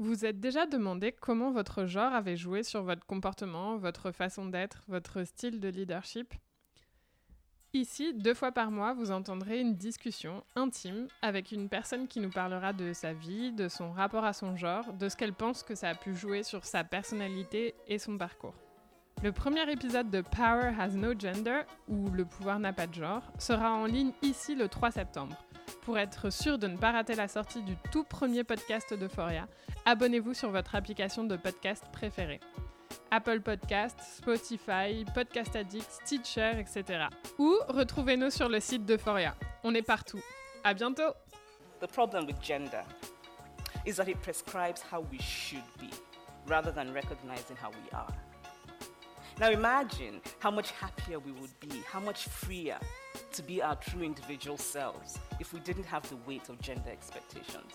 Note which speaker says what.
Speaker 1: Vous êtes déjà demandé comment votre genre avait joué sur votre comportement, votre façon d'être, votre style de leadership Ici, deux fois par mois, vous entendrez une discussion intime avec une personne qui nous parlera de sa vie, de son rapport à son genre, de ce qu'elle pense que ça a pu jouer sur sa personnalité et son parcours. Le premier épisode de Power Has No Gender, ou Le pouvoir n'a pas de genre, sera en ligne ici le 3 septembre. Pour être sûr de ne pas rater la sortie du tout premier podcast d'Euphoria, abonnez-vous sur votre application de podcast préférée. Apple Podcast, Spotify, Podcast Addict, Stitcher, etc. Ou retrouvez-nous sur le site d'Euphoria. On est partout. À bientôt!
Speaker 2: The problem with gender is that it prescribes how we should be rather than recognizing how we are. Now imagine how much happier we would be, how much freer to be our true individual selves if we didn't have the weight of gender expectations.